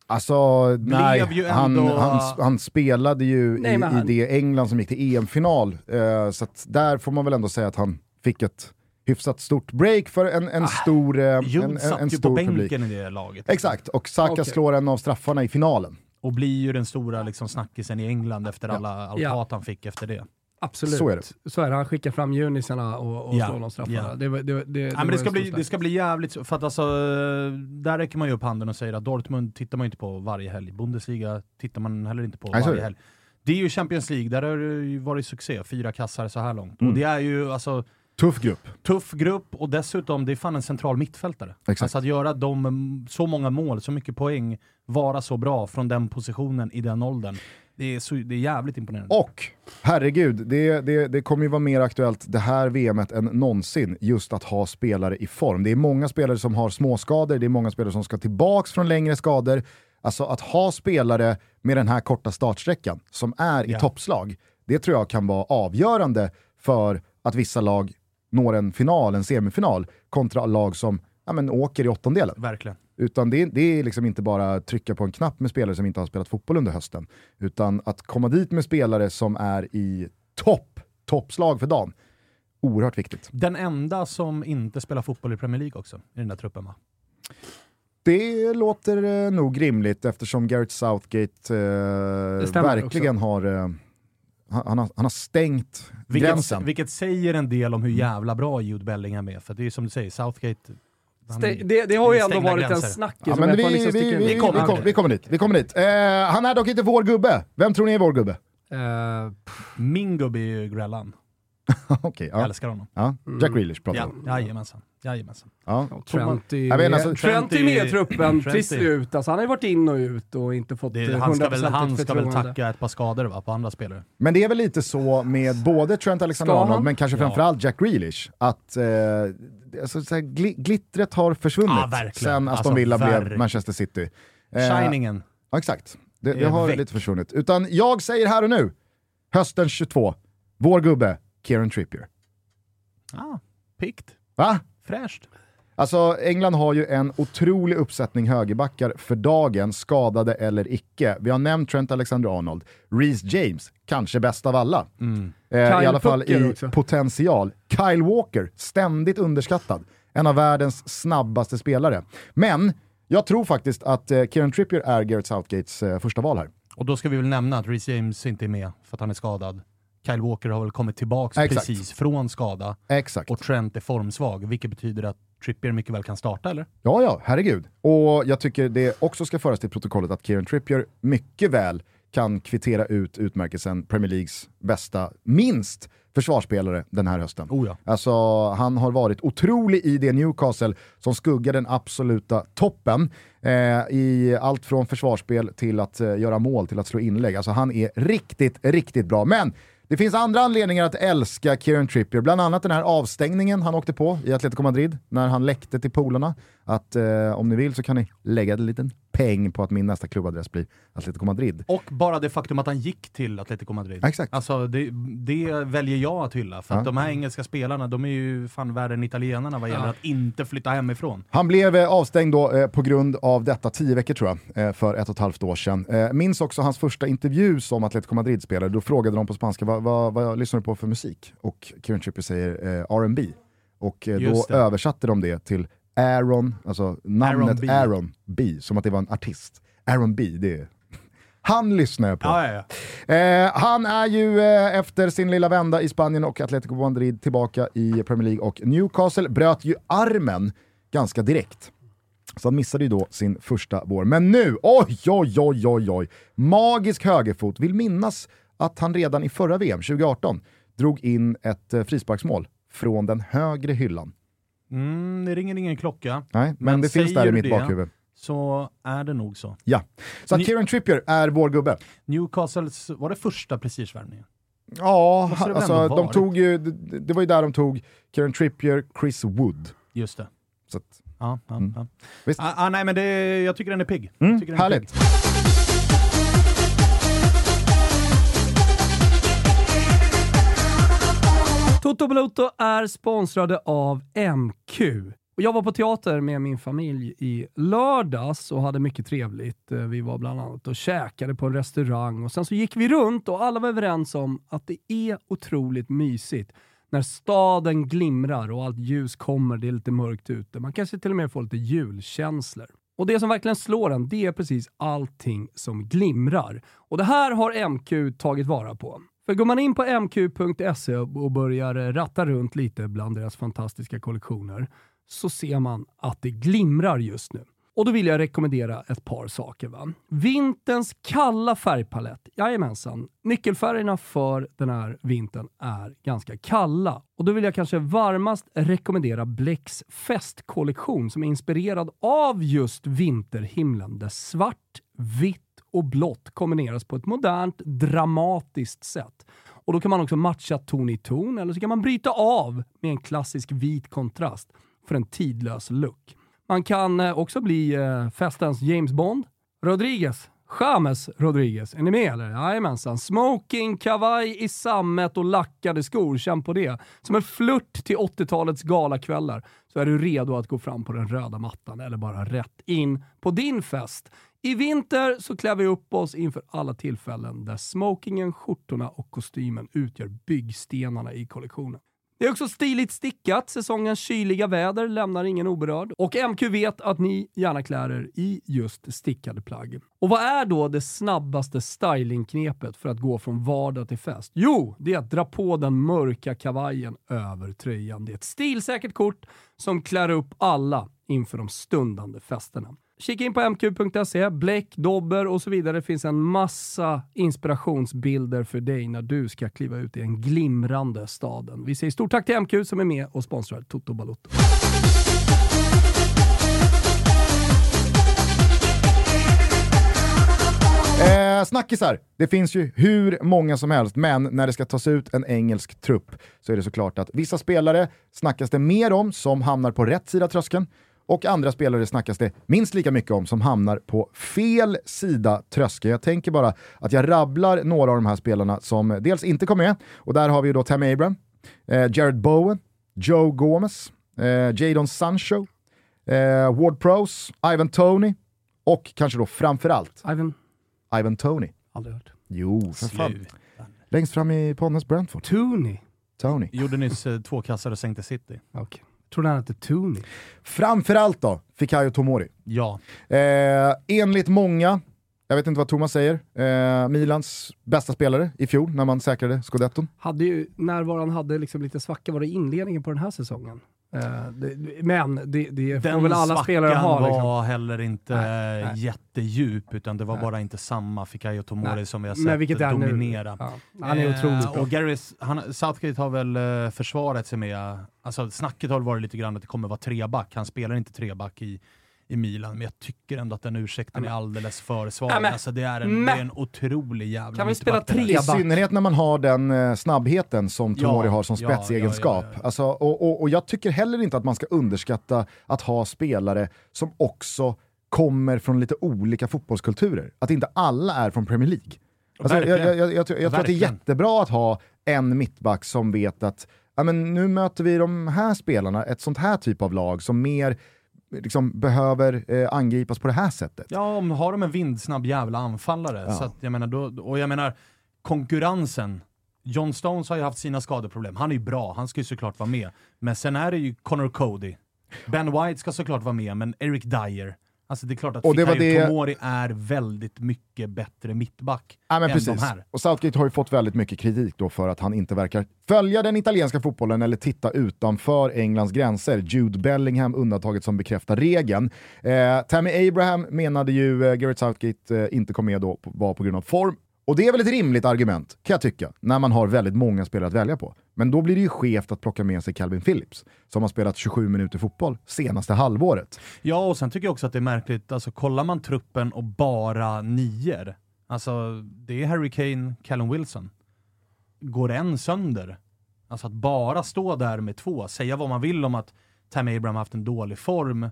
Alltså, nej, han, ändå- han, han spelade ju Nej, i, han- i det England som gick till EM-final, eh, så att där får man väl ändå säga att han fick ett hyfsat stort break för en, en stor, eh, en, en, satt en ju på stor bänken publik. i det laget. Exakt, och Saka Okej. slår en av straffarna i finalen. Och blir ju den stora liksom, snackisen i England efter alla, allt Ja. hat han fick efter det. Absolut. Så är det. Så är det. Han skickar fram junisarna och, och Ja, slår de straffarna. ja. Det, det, det, Ja, men det, ska bli, det ska bli jävligt, för att alltså, där räcker man ju upp handen och säger att Dortmund tittar man inte på varje helg. Bundesliga tittar man heller inte på Nej, varje helg. Det är ju Champions League, där har det ju varit succé, fyra kassar så här långt. Mm. Och det är ju alltså Tuff grupp. tuff grupp och dessutom, det är fan en central mittfältare. Exakt. Alltså att göra de, så många mål, så mycket poäng, vara så bra från den positionen i den åldern. Det är, så, det är jävligt imponerande. Och, herregud, det, det, det kommer ju vara mer aktuellt det här VMet än någonsin, just att ha spelare i form. Det är många spelare som har småskador, det är många spelare som ska tillbaks från längre skador. Alltså att ha spelare med den här korta startsträckan, som är i Ja. toppslag, det tror jag kan vara avgörande för att vissa lag når en final, en semifinal, kontra lag som ja, men, åker i åttondelen. Verkligen. Utan det, det är liksom inte bara att trycka på en knapp med spelare som inte har spelat fotboll under hösten. Utan att komma dit med spelare som är i topp, toppslag för dagen. Oerhört viktigt. Den enda som inte spelar fotboll i Premier League också, i den där truppen va? Det låter eh, nog rimligt eftersom Gareth Southgate eh, verkligen har, eh, han, han har, han har stängt Vilket, gränsen. vilket säger en del om hur jävla bra Jude Bellingham är, för det är ju som du säger, Southgate... det, det har ju ändå varit en gränser. snackis. Ja, men jag vi, liksom vi, vi, vi, kommer kom, vi kommer dit. Vi kommer dit. Eh, han är dock inte vår gubbe. Vem tror ni är vår gubbe? Eh, Min gubbe är ju Grellan. Jag ja. älskar honom. ja. Jack Grealish pratar Ja, om. jajamensan. Jajamensan. Ja. Trent är Jag vet, med, alltså, Trent är med i truppen, trist ut. Alltså, han har ju varit in och ut och inte fått Det, han ska väl, 100% han ska väl tacka ett par skador va, på andra spelare. Men det är väl lite så med både Trent Alexander-Arnold, men kanske Ja. framförallt Jack Grealish, att eh, alltså, så här, gli glittret har försvunnit Ja, sen Aston Alltså, Villa blev. Manchester City. Eh, Shiningen. Ja, exakt. Det, det har väck. lite försvunnit. Utan jag säger här och nu, hösten 22, vår gubbe, Kieran Trippier. Ah, pikt. Va? Fräscht. Alltså England har ju en otrolig uppsättning högerbackar för dagen, skadade eller icke. Vi har nämnt Trent Alexander-Arnold, Reece James, kanske bäst av alla. Mm. Eh, I alla fall Pucker i också. potential. Kyle Walker, ständigt underskattad. En av världens snabbaste spelare. Men jag tror faktiskt att eh, Kieran Trippier är Gareth Southgates eh, första val här. Och då ska vi väl nämna att Reece James inte är med för att han är skadad. Kyle Walker har väl kommit tillbaks Exakt. precis från skada Exakt. och Trent är formsvag, vilket betyder att Trippier mycket väl kan starta, eller? Ja, ja, herregud. Och jag tycker det också ska föras till protokollet att Kieran Trippier mycket väl kan kvittera ut utmärkelsen Premier Leagues bästa, minst, försvarsspelare den här hösten. Oh ja. Alltså, han har varit otrolig i det Newcastle som skuggar den absoluta toppen eh, i allt från försvarsspel till att eh, göra mål, till att slå inlägg. Alltså han är riktigt, riktigt bra. Men det finns andra anledningar att älska Kieran Trippier, bland annat den här avstängningen han åkte på i Atletico Madrid när han läckte till polarna. Att eh, om ni vill så kan ni lägga en liten peng på att min nästa klubbadress blir Atletico Madrid. Och bara det faktum att han gick till Atletico Madrid. Exakt. Alltså det, det väljer jag att hylla, för att Ja. de här engelska spelarna, de är ju fan värre än italienarna vad gäller Ja. att inte flytta hemifrån. Han blev eh, avstängd då, eh, på grund av detta tio veckor tror jag, eh, för ett och ett halvt år sedan. Eh, minns också hans första intervju som Atletico Madrid-spelare. Då frågade de på spanska, vad, vad, vad lyssnar du på för musik? Och Kieran Trippier säger eh, R&B. Och eh, då översatte de det till Aaron, alltså namnet Aaron B. Aaron B, som att det var en artist. Aaron B, det är... Han lyssnar jag på. Ja, ja, ja. Eh, han är ju eh, efter sin lilla vända i Spanien och Atletico Madrid tillbaka i Premier League och Newcastle bröt ju armen ganska direkt. Så han missade ju då sin första vår. Men nu, oj, oj, oj, oj, oj. Magisk högerfot. Vill minnas att han redan i förra VM, 2018, drog in ett eh, frisparksmål från den högre hyllan. Mm, det ringer ingen klocka. Nej, men, Men det finns där i mitt det? bakhuvud. Så är det nog så. Ja. Så Ni- Kieran Trippier är vår gubbe. Newcastles, var det första prestigevärvningen? Ja, alltså, de tog ju, det, det var ju där de tog Kieran Trippier, Chris Wood. Just det. Så att, Ja, ja, Mm. ja. Ah, ah, nej, men det, jag tycker den är pigg. mm, den är härligt. pigg. Toto Balotto är sponsrade av MQ. Och jag var på teater med min familj i lördags och hade mycket trevligt. Eh, vi var bland annat och käkade på en restaurang och sen så gick vi runt och alla var överens om att det är otroligt mysigt när staden glimrar och allt ljus kommer, det är lite mörkt ute. Man kanske till och med får lite julkänslor. Och det som verkligen slår en, det är precis allting som glimrar. Och det här har MQ tagit vara på. För går man in på mq.se och börjar ratta runt lite bland deras fantastiska kollektioner så ser man att det glimrar just nu. Och då vill jag rekommendera ett par saker. Va? Vinterns kalla färgpalett. Jajamensan. Nyckelfärgerna för den här vintern är ganska kalla. Och då vill jag kanske varmast rekommendera Blecks festkollektion som är inspirerad av just vinterhimlen där svart, vitt och blått kombineras på ett modernt, dramatiskt sätt. Och då kan man också matcha ton i ton, eller så kan man bryta av med en klassisk vit kontrast för en tidlös look. Man kan eh, också bli eh, festens James Bond. Rodriguez. James Rodriguez. Är ni med eller? Jajamensan. Smoking, kavaj i sammet och lackade skor. Känn på det. Som en flört till 80-talets galakvällar så är du redo att gå fram på den röda mattan eller bara rätt in på din fest. I vinter så klär vi upp oss inför alla tillfällen där smokingen, skjortorna och kostymen utgör byggstenarna i kollektionen. Det är också stiligt stickat. Säsongens kyliga väder lämnar ingen oberörd. Och MQ vet att ni gärna klär er i just stickade plagg. Och vad är då det snabbaste stylingknepet för att gå från vardag till fest? Jo, det är att dra på den mörka kavajen över tröjan. Det är ett stilsäkert kort som klär upp alla inför de stundande festerna. Kika in på mq.se, bläck, dobber och så vidare. Det finns en massa inspirationsbilder för dig när du ska kliva ut i den glimrande staden. Vi säger stort tack till MQ som är med och sponsrar Toto Balotto. Eh, snackisar, det finns ju hur många som helst, men när det ska tas ut en engelsk trupp så är det såklart att vissa spelare snackas det mer om som hamnar på rätt sida tröskeln och andra spelare snackas det minst lika mycket om som hamnar på fel sida tröskeln. Jag tänker bara att jag rabblar några av de här spelarna som dels inte kom med, och där har vi ju då Tam Abraham, eh, Jared Bowen, Joe Gomez, eh, Jadon Sancho, eh, Ward Prowse, Ivan Tony och kanske då framförallt Ivan, Ivan Tony. aldrig hört. Jo, för fan. Längst fram i Ponnes Brentford. Tooney. Tony. Gjorde nyss eh, två kassar och sänkte City. Okej. Tror han hette Tooney? Framförallt då, Fikayo Tomori. Ja. Eh, enligt många, jag vet inte vad Thomas säger, eh, Milans bästa spelare i fjol när man säkrade scudetton. Hade ju, när han hade liksom lite svacka var det inledningen på den här säsongen. Eh, men det, det får Den väl alla spelare ha. var Liksom. heller inte Nej, nej. jättedjup, utan det var Nej. bara inte samma Fikayo Tomori Nej. som vi har Men sett vilket är dominera. Ja, han är otroligt Eh, bra. och Gary, han, Southgate har väl eh, försvarat sig med, alltså snacket har varit lite grann att det kommer vara treback, han spelar inte treback i, i Milan, men jag tycker ändå att den ursäkten är alldeles för svag. Ja, men- alltså det, är en, men- det är en otrolig jävla Kan vi spela där. I synnerhet när man har den eh, snabbheten som Tomori Ja, har som ja, spetsegenskap. ja, ja, ja. Alltså, och, och, och jag tycker heller inte att man ska underskatta att ha spelare som också kommer från lite olika fotbollskulturer. Att inte alla är från Premier League. Alltså, jag, jag, jag, jag, tror- jag tror att det är jättebra att ha en mittback som vet att ja, men nu möter vi de här spelarna, ett sånt här typ av lag som mer liksom, behöver eh, angripas på det här sättet. Ja, om har de en vindsnabb jävla anfallare. Så att, jag menar, då, och jag menar, konkurrensen. John Stones har ju haft sina skadeproblem. Han är ju bra, han ska ju såklart vara med. Men sen är det ju Connor Cody. Ben White ska såklart vara med, men Eric Dyer. Alltså det är klart att Och det var det- Tomori är väldigt mycket bättre mittback Ja, än precis. de här. Och Southgate har ju fått väldigt mycket kritik då för att han inte verkar följa den italienska fotbollen eller titta utanför Englands gränser. Jude Bellingham undantaget som bekräftar regeln. Eh, Tammy Abraham menade ju eh, Gareth Southgate eh, inte kom med då var på grund av form. Och det är väl ett rimligt argument, kan jag tycka, när man har väldigt många spelare att välja på. Men då blir det ju skevt att plocka med sig Calvin Phillips, som har spelat 27 minuter fotboll senaste halvåret. Ja, och sen tycker jag också att det är märkligt, alltså kollar man truppen och bara nior, alltså det är Harry Kane, Callum Wilson. Går en sönder? Alltså att bara stå där med två, säga vad man vill om att Tammy Abraham haft en dålig form,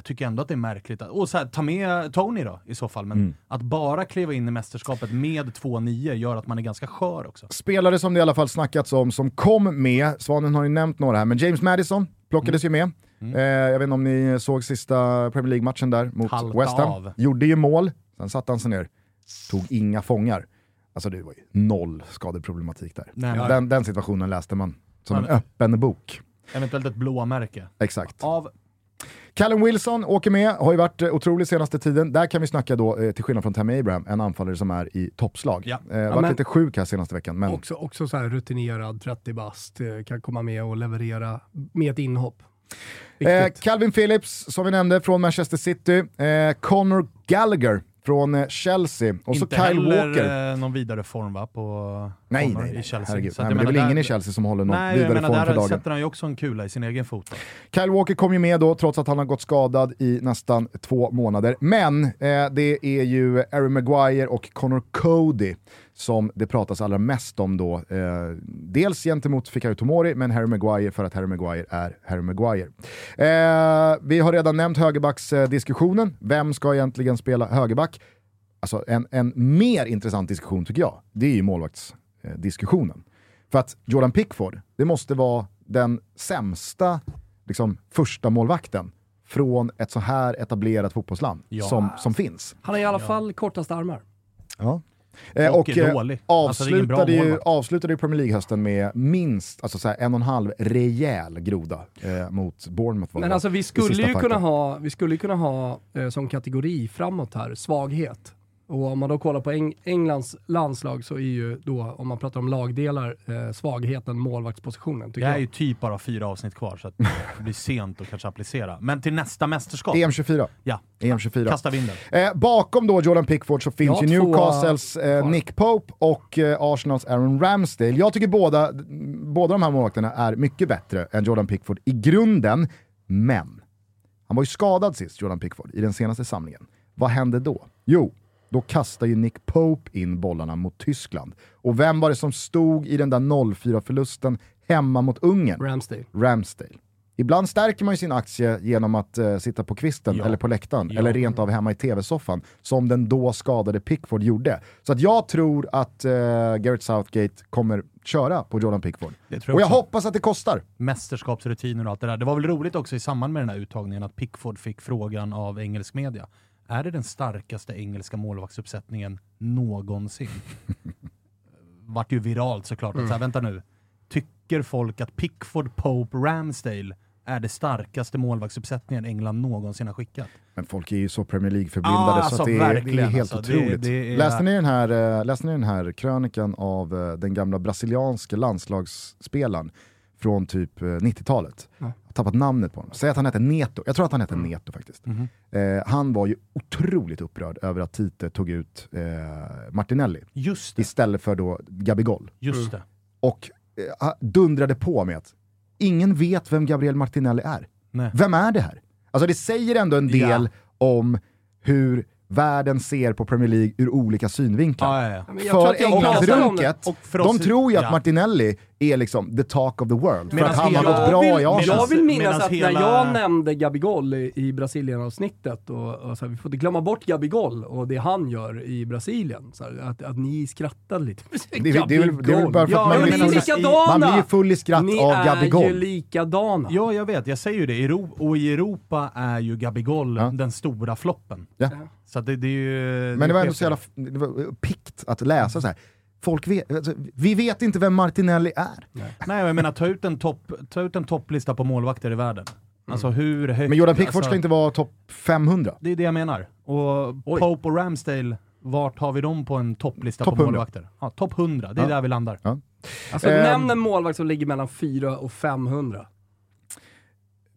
jag tycker ändå att det är märkligt. Att, och så här, ta med Tony då i så fall, men Mm. att bara kliva in i mästerskapet med två nior gör att man är ganska skör också. Spelare som det i alla fall snackats om som kom med, Svanen har ju nämnt några här, men James Madison plockades ju med. Eh, jag vet inte om ni såg sista Premier League-matchen där mot Halta West Ham. av. Gjorde ju mål, sen satte han sig ner, tog inga fångar. Alltså det var ju noll skadeproblematik där. Nej, men- Den, den situationen läste man som en Men- öppen bok. Eventuellt ett blåmärke. Exakt. Av Callum Wilson åker med, har ju varit eh, otrolig senaste tiden. Där kan vi snacka då, eh, till skillnad från Tammy Abraham, en anfallare som är i toppslag. Ja. Eh, varit men- lite sjuk här senaste veckan, men Också, också så här rutinerad, 30 bast, eh, kan komma med och leverera med ett inhopp. Eh. Calvin Phillips, som vi nämnde, från Manchester City. Eh, Conor Gallagher från eh, Chelsea. Och så inte Kyle Walker. eh, någon vidare form va, på Nej, Connor nej, i nej. Chelsea. Herregud. Så nej men det är väl ingen där- i Chelsea som håller någon Nej, vidare menar form för där dagen. sätter han ju också en kula i sin egen fot. Kyle Walker kom ju med då, trots att han har gått skadad i nästan två månader. Men eh, det är ju Harry Maguire och Connor Cody som det pratas allra mest om då. Eh, dels gentemot Fikayo Tomori, men Harry Maguire för att Harry Maguire är Harry Maguire. Eh, vi har redan nämnt högerbacksdiskussionen. Vem ska egentligen spela högerback? Alltså en, en mer intressant diskussion tycker jag, det är ju målvaktsdiskussionen. För att Jordan Pickford, det måste vara den sämsta liksom, första målvakten från ett så här etablerat fotbollsland Ja. som, som finns. Han har i alla fall kortast armar. Ja. Eh, Och och är eh, dålig. Alltså, avslutade, ju, målvakt. avslutade ju Premier League-hösten med minst alltså så här, en och en halv rejäl groda eh, mot Bournemouth. Men alltså vi skulle ju kunna ha, vi skulle ju kunna ha eh, som kategori framåt här, svaghet. Och om man då kollar på Eng Englands landslag så är ju då, om man pratar om lagdelar, eh, svagheten målvaktspositionen. Det är jag. ju typ bara fyra avsnitt kvar så att det blir sent att kanske applicera. Men till nästa mästerskap, EM24. ja, EM24. kastar vi in den. Eh, bakom då Jordan Pickford så finns Ja, ju Newcastles eh. Nick Pope och eh, Arsenals Aaron Ramsdale. Jag tycker båda, båda de här målvakterna är mycket bättre än Jordan Pickford i grunden, men han var ju skadad sist, Jordan Pickford, i den senaste samlingen. Vad hände då? Jo, då kastar ju Nick Pope in bollarna mot Tyskland. Och vem var det som stod i den där 0-4-förlusten hemma mot Ungern? Ramsdale. Ramsdale. Ibland stärker man ju sin aktie genom att eh, sitta på kvisten Ja. eller på läktaren Ja. eller rent av hemma i tv-soffan som den då skadade Pickford gjorde. Så att jag tror att eh, Gareth Southgate kommer köra på Jordan Pickford. Tror Och jag också. hoppas att det kostar. Mästerskapsrutiner och allt det där. Det var väl roligt också i samband med den här uttagningen att Pickford fick frågan av engelsk media. Är det den starkaste engelska målvaktsuppsättningen någonsin? Vart ju viralt såklart. Att så här, vänta nu. Tycker folk att Pickford, Pope, Ramsdale är det starkaste målvaktsuppsättningen England någonsin har skickat? Men folk är ju så Premier League-förblindade så alltså, att det, är, det är helt alltså. Det- otroligt. det är- Läste, ni den här, eh, läste ni den här krönikan av eh, den gamla brasilianska landslagsspelaren från typ eh, 90-talet? Jag har tappat namnet på honom. Säg att han heter Neto. Jag tror att han heter Neto faktiskt. Mhm. Eh, han var ju otroligt upprörd över att Tite tog ut eh, Martinelli Just det. istället för då Gabigol. Just det. Och eh, dundrade på med att ingen vet vem Gabriel Martinelli är. Nej. Vem är det här? Alltså det säger ändå en del om hur världen ser på Premier League ur olika synvinklar. Ja, ja, ja. Men jag tror För. Englandsrunket, för de tror ju att ja. Martinelli är liksom the talk of the world. För Medan att han har gått bra jag i vill, Arsenal. Jag vill minnas Medans att hela- när jag nämnde Gabigol i, i Brasilien-avsnittet, och, och så här, vi får inte glömma bort Gabigol och det han gör i Brasilien, så här, att, att ni skrattade lite. Det är, det, är väl, det är väl bara för Ja, att man men blir, ni är man blir ju full i skratt Ni av är Gabigol. ju likadana. Ja, jag vet. Jag säger ju det. Euro- och i Europa är ju Gabigol Ja. den stora floppen. Ja. Så det, det är ju... Men det var ändå så jävla det var pikt att läsa så här. Folk vet, alltså, vi vet inte vem Martinelli är. Nej, men jag menar ta ut en, topp, ta ut en topplista på målvakter i världen. Alltså hur högt... Men Jordan Pickford alltså, ska inte vara topp 500. Det är det jag menar. Och Oj. Pope och Ramsdale, vart har vi dem på en topplista Topp på 100. målvakter? Ja, topp 100, det är Ja. där vi landar. Alltså Ehm. nämn en målvakt som ligger mellan 4 och 500.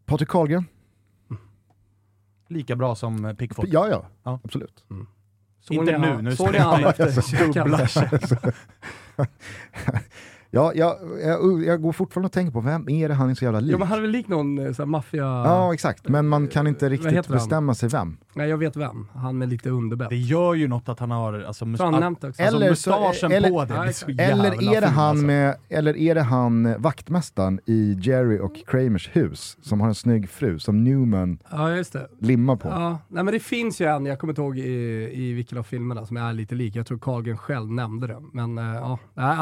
Patrik Karlgren? Lika bra som eh, Pickford. Ja, ja, Ja. absolut. Såg Inte ni nu, nu spelar han efter dubbla Ja, jag, jag, jag går fortfarande och tänker på, vem är det han är så jävla lik? Ja men han är väl lik någon eh, sån här maffia... Ja, exakt. Men man kan inte Vad riktigt bestämma sig vem. Nej jag vet vem. Han med lite underbett. Det gör ju något att han har... Alltså, mus- Så alltså Eller så- mustaschen eller- på det så exakt. jävla Eller är, det han alltså. med, eller är det han eh, vaktmästaren i Jerry och Kramers hus som har en snygg fru som Newman Ja just det. limmar på? Ja, nej men det finns ju en, jag kommer inte ihåg i, i vilken av filmerna som är lite lik. Jag tror Carlgren själv nämnde det. Men eh, ja,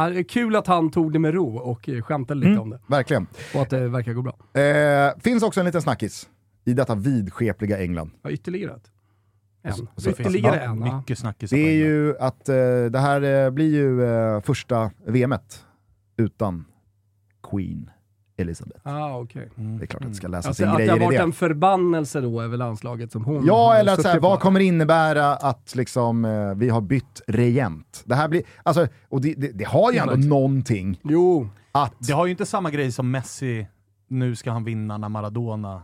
det är kul att han tog det med ro och eh, skämtade lite Mm. om det. Verkligen. Och att det verkar gå bra. Eh, finns också en liten snackis i detta vidskepliga England. Ja, ytterligare ett. En. Så- Det finns ytterligare ja, en. Ja. Mycket snackisar Det är ju att eh, det här eh, blir ju eh, första VMet utan Queen Elizabeth. Ah, okej. Mm. Det är klart att det ska läsas Alltså, in att det har grejer i varit det. en förbannelse då över landslaget som hon Ja, har eller att så här, vad kommer det innebära att liksom, eh, vi har bytt regent? Det här blir, alltså, och det, det, det har ju ändå Verkligen. någonting Jo, att... Det har ju inte samma grej som Messi, nu ska han vinna när Maradona,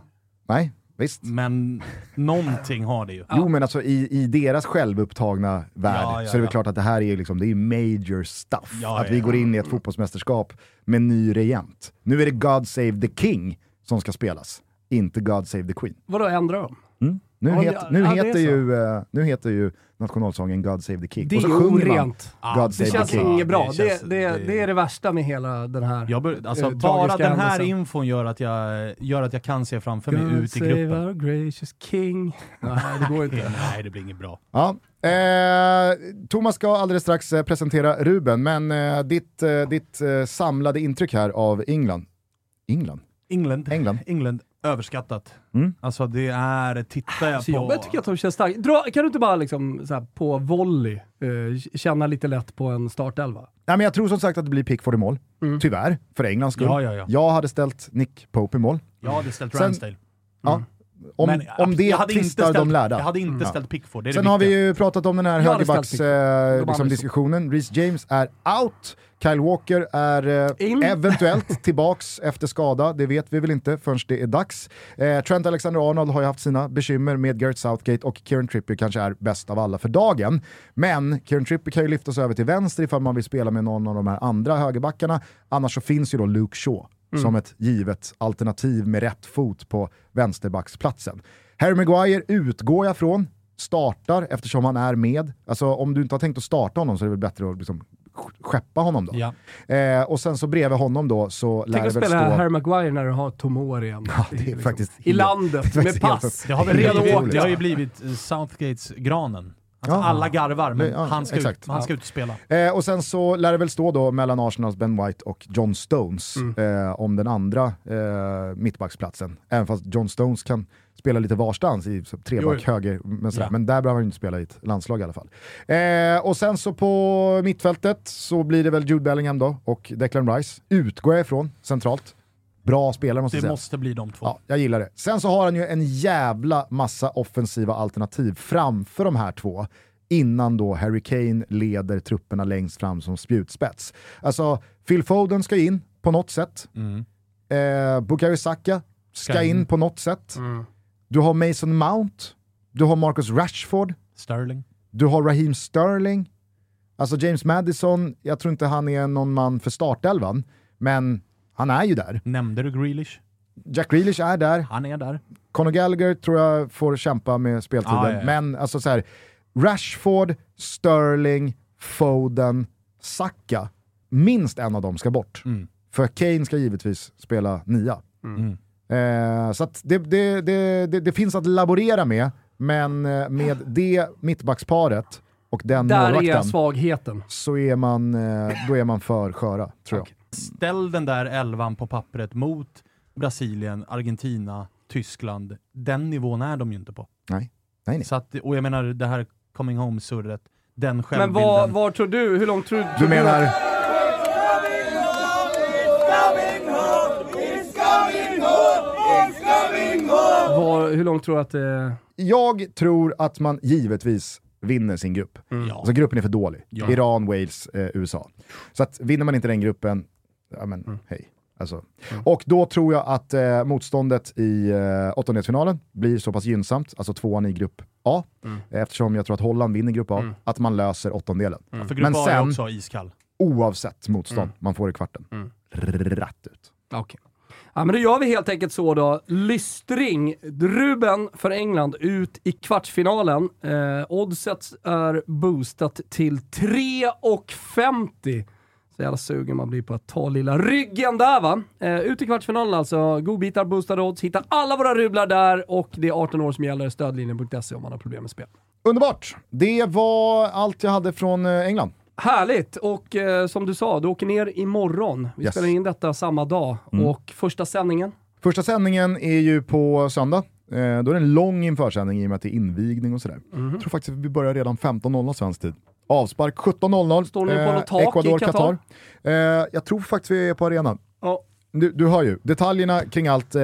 Nej, visst. men någonting har det ju. Jo men alltså i, i deras självupptagna värld Ja, ja, så är det väl klart att det här är, liksom, det är major stuff. Ja, att vi ja, går in i ett fotbollsmästerskap med ny regent. Nu är det God Save the King som ska spelas, inte God Save the Queen. vadå ändrar de? Nu, Ja, het, det- nu, ja, det heter ju, eh, nu heter ju nationalsången God Save the King. Det och så är sjunger man orent. God Det Save känns the King. inget bra. det Det, känns- det, det- det är det värsta med hela den här Jag bör, alltså, eh, bara den här händelsen. infon gör att, jag, gör att jag kan se framför mig ut i save gruppen. our gracious king. Nej, det går inte. Nej, det blir inget bra. Ja. Eh, Thomas ska alldeles strax eh, presentera Ruben, men eh, ditt, eh, ditt eh, samlade intryck här av England. England? England, England. England överskattat. Mm. Alltså det är, tittar jag Så på... jag, jag tycker att de känns starka. Dra, kan du inte bara liksom, så här, på volley eh, känna lite lätt på en startelva? Nej, men jag tror som sagt att det blir Pickford i mål. Tyvärr, för Englands skull. Ja, ja, ja. Jag hade ställt Nick Pope i mål. Jag hade ställt Sen- Ramsdale. Ja. Om, Men om det jag hade inte tvistar ställt, de lärda. Jag hade inte Ja. ställt Pickford, det är Sen det har vi ju pratat om den här högerbacks-diskussionen. Eh, diskussionen. Reece James är out, Kyle Walker är eh, eventuellt tillbaks efter skada, det vet vi väl inte förrän det är dags. Eh, Trent Alexander-Arnold har ju haft sina bekymmer med Gareth Southgate och Kieran Trippier kanske är bäst av alla för dagen. Men Kieran Trippier kan ju lyftas över till vänster ifall man vill spela med någon av de här andra högerbackarna. Annars så finns ju då Luke Shaw som ett givet alternativ med rätt fot på vänsterbacksplatsen. Harry Maguire utgår jag från, startar eftersom han är med. Alltså om du inte har tänkt att starta honom så är det väl bättre att liksom skeppa honom då. Ja. Eh, och sen så bredvid honom då så lär Tänk det att väl spela stå... Harry Maguire när du har Tomori igen. Ja, det är faktiskt I helt- landet, det är med pass. helt- Det har, väl att åka. det har ju blivit eh, Southgates granen. Alltså Ja. alla garvar, men Ja, han, ska exakt. ut, han ska ut och spela. Eh, och sen så lär det väl stå då mellan Arsenals Ben White och John Stones eh, om den andra eh, mittbacksplatsen. Även fast John Stones kan spela lite varstans i treback höger, men, sådär. Ja. men där behöver han ju inte spela i ett landslag i alla fall. Eh, och sen så på mittfältet så blir det väl Jude Bellingham då och Declan Rice, utgår jag ifrån centralt. Bra spelare måste Det säga. måste bli de två. Ja, jag gillar det. Sen så har han ju en jävla massa offensiva alternativ framför de här två innan då Harry Kane leder trupperna längst fram som spjutspets. Alltså, Phil Foden ska in på något sätt. Mm. Eh, Bukayo Saka ska, Ska in. in. på något sätt. Mm. Du har Mason Mount, du har Marcus Rashford, Sterling. du har Raheem Sterling. Alltså James Madison, jag tror inte han är någon man för startelvan, men han är ju där. Nämnde du Grealish? Jack Grealish är där, Han är där. Conor Gallagher tror jag får kämpa med speltiden, Ja, ja, ja. men alltså så här, Rashford, Sterling, Foden, Saka, minst en av dem ska bort. Mm. För Kane ska givetvis spela nia. Mm. Eh, så att det, det, det, det, det finns att laborera med, men eh, med det mittbacksparet och den Där är målvakten svagheten. så är man, eh, då är man för sköra, tror jag. Ställ den där elvan på pappret mot Brasilien, Argentina, Tyskland. Den nivån är de ju inte på. Nej, nej, nej. Så att, och jag menar det här coming home-surret, den Men självbilden. vad, vad tror du, hur långt tror, tror Du menar... Var, hur långt tror du att det... Jag tror att man givetvis vinner sin grupp. Mm. Alltså gruppen är för dålig. Iran, Wales, eh, USA. Så att vinner man inte den gruppen, ja men Mm. hej. Alltså. Och då tror jag att eh, motståndet i eh, åttondelsfinalen blir så pass gynnsamt, alltså tvåan i grupp A, Mm. eftersom jag tror att Holland vinner grupp A, att man löser åttondelen. För grupp Men A är sen, också iskall. oavsett motstånd Mm. man får i kvarten, rätt ut. Okej. Ja, men då gör vi helt enkelt så då. Lystring, Ruben för England ut i kvartsfinalen. Eh, oddset är boostat till 3,50. Så jävla sugen man blir på att ta lilla ryggen där va. Eh, ut i kvartsfinalen alltså. Godbitar, boostade odds. Hittar alla våra rublar där och det är 18 år som gäller. Stödlinjen.se om man har problem med spel. Underbart! Det var allt jag hade från eh, England. Härligt! Och eh, som du sa, du åker ner imorgon. Vi Yes. spelar in detta samma dag. Och första sändningen? Första sändningen är ju på söndag. Eh, då är det en lång införsändning i och med att det är invigning och sådär. Mhm. Jag tror faktiskt att vi börjar redan 15.00 svensk tid. Avspark 17.00. Står ni på något tak i Ecuador, Qatar? Eh, jag tror faktiskt vi är på arenan. Ja. Du, du hör ju, detaljerna kring allt eh,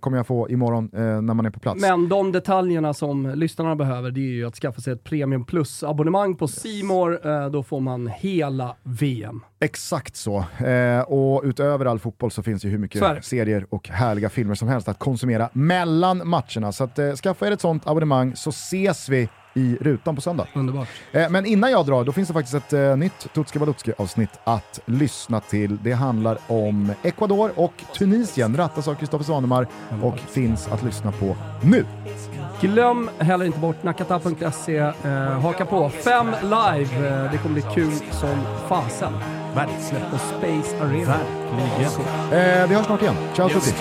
kommer jag få imorgon eh, när man är på plats. Men de detaljerna som lyssnarna behöver, det är ju att skaffa sig ett Premium Plus-abonnemang på Simor. Eh, då får man hela VM. Exakt så. Eh, och utöver all fotboll så finns ju hur mycket det. serier och härliga filmer som helst att konsumera mellan matcherna. Så att, eh, skaffa er ett sånt abonnemang så ses vi i rutan på söndag. Underbart. Eh, men innan jag drar, då finns det faktiskt ett eh, nytt Tutski Balutski avsnitt att lyssna till. Det handlar om Ecuador och Tunisien, rattas av Kristoffer Svanemar och finns att lyssna på nu. Glöm heller inte bort nakata.se. Eh, haka på. Fem live. Eh, det kommer bli kul som fasen. Verkligen. På Space Arena. Verkligen. Eh, vi hörs snart igen. Ciao tutti!